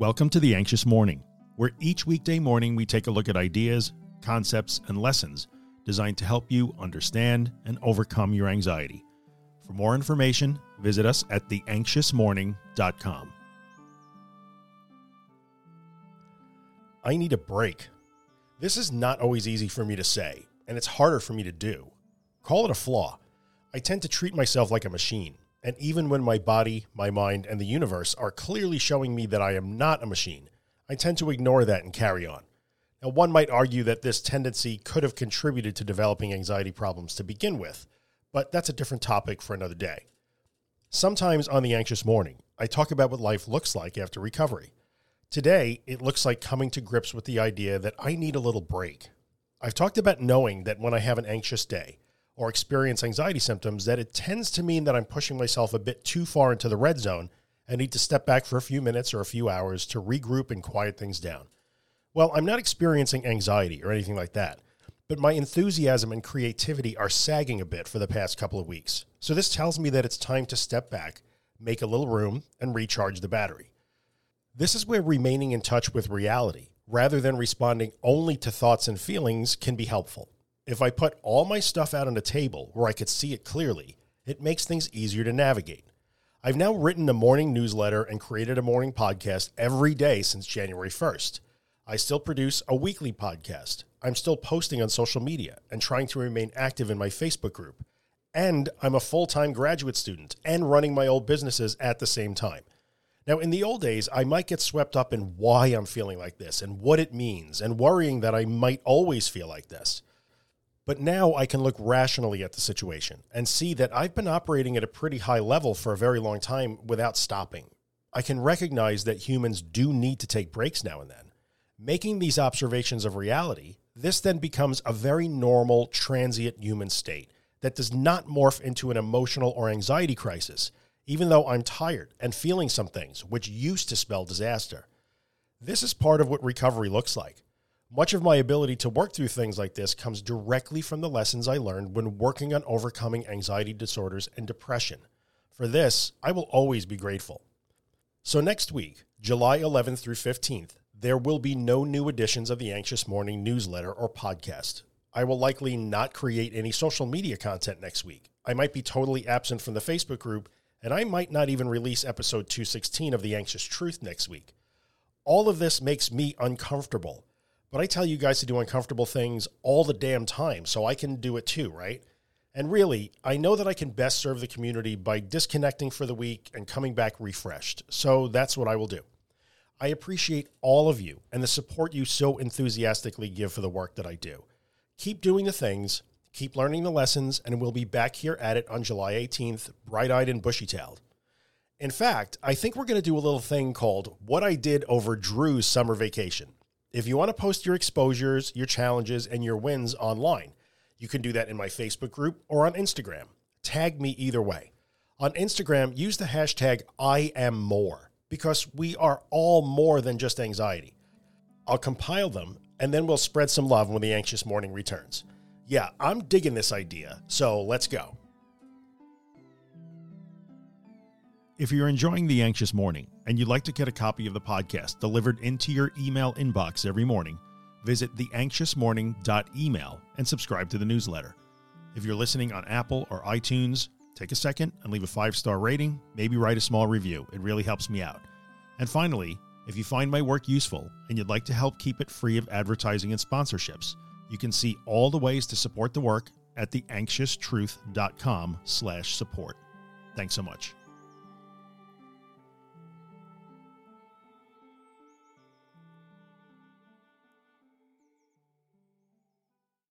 Welcome to The Anxious Morning, where each weekday morning we take a look at ideas, concepts, and lessons designed to help you understand and overcome your anxiety. For more information, visit us at theanxiousmorning.com. I need a break. This is not always easy for me to say, and it's harder for me to do. Call it a flaw. I tend to treat myself like a machine. And even when my body, my mind, and the universe are clearly showing me that I am not a machine, I tend to ignore that and carry on. Now, one might argue that this tendency could have contributed to developing anxiety problems to begin with, but that's a different topic for another day. Sometimes on the anxious morning, I talk about what life looks like after recovery. Today, it looks like coming to grips with the idea that I need a little break. I've talked about knowing that when I have an anxious day, or experience anxiety symptoms, that it tends to mean that I'm pushing myself a bit too far into the red zone and need to step back for a few minutes or a few hours to regroup and quiet things down. Well, I'm not experiencing anxiety or anything like that, but my enthusiasm and creativity are sagging a bit for the past couple of weeks. So this tells me that it's time to step back, make a little room, and recharge the battery. This is where remaining in touch with reality, rather than responding only to thoughts and feelings, can be helpful. If I put all my stuff out on a table where I could see it clearly, it makes things easier to navigate. I've now written a morning newsletter and created a morning podcast every day since January 1st. I still produce a weekly podcast. I'm still posting on social media and trying to remain active in my Facebook group. And I'm a full time graduate student and running my old businesses at the same time. Now, in the old days, I might get swept up in why I'm feeling like this and what it means, and worrying that I might always feel like this. But now I can look rationally at the situation and see that I've been operating at a pretty high level for a very long time without stopping. I can recognize that humans do need to take breaks now and then. Making these observations of reality, this then becomes a very normal, transient human state that does not morph into an emotional or anxiety crisis, even though I'm tired and feeling some things, which used to spell disaster. This is part of what recovery looks like. Much of my ability to work through things like this comes directly from the lessons I learned when working on overcoming anxiety disorders and depression. For this, I will always be grateful. So, next week, July 11th through 15th, there will be no new editions of the Anxious Morning newsletter or podcast. I will likely not create any social media content next week. I might be totally absent from the Facebook group, and I might not even release episode 216 of The Anxious Truth next week. All of this makes me uncomfortable but I tell you guys to do uncomfortable things all the damn time, so I can do it too, right? And really, I know that I can best serve the community by disconnecting for the week and coming back refreshed. So that's what I will do. I appreciate all of you and the support you so enthusiastically give for the work that I do. Keep doing the things, keep learning the lessons, and we'll be back here at it on July 18th, bright eyed and bushy tailed. In fact, I think we're going to do a little thing called What I Did Over Drew's Summer Vacation. If you want to post your exposures, your challenges, and your wins online, you can do that in my Facebook group or on Instagram. Tag me either way. On Instagram, use the hashtag I am more because we are all more than just anxiety. I'll compile them and then we'll spread some love when the anxious morning returns. Yeah, I'm digging this idea, so let's go. If you're enjoying The Anxious Morning and you'd like to get a copy of the podcast delivered into your email inbox every morning, visit theanxiousmorning.email and subscribe to the newsletter. If you're listening on Apple or iTunes, take a second and leave a five star rating, maybe write a small review. It really helps me out. And finally, if you find my work useful and you'd like to help keep it free of advertising and sponsorships, you can see all the ways to support the work at theanxioustruth.com slash support. Thanks so much.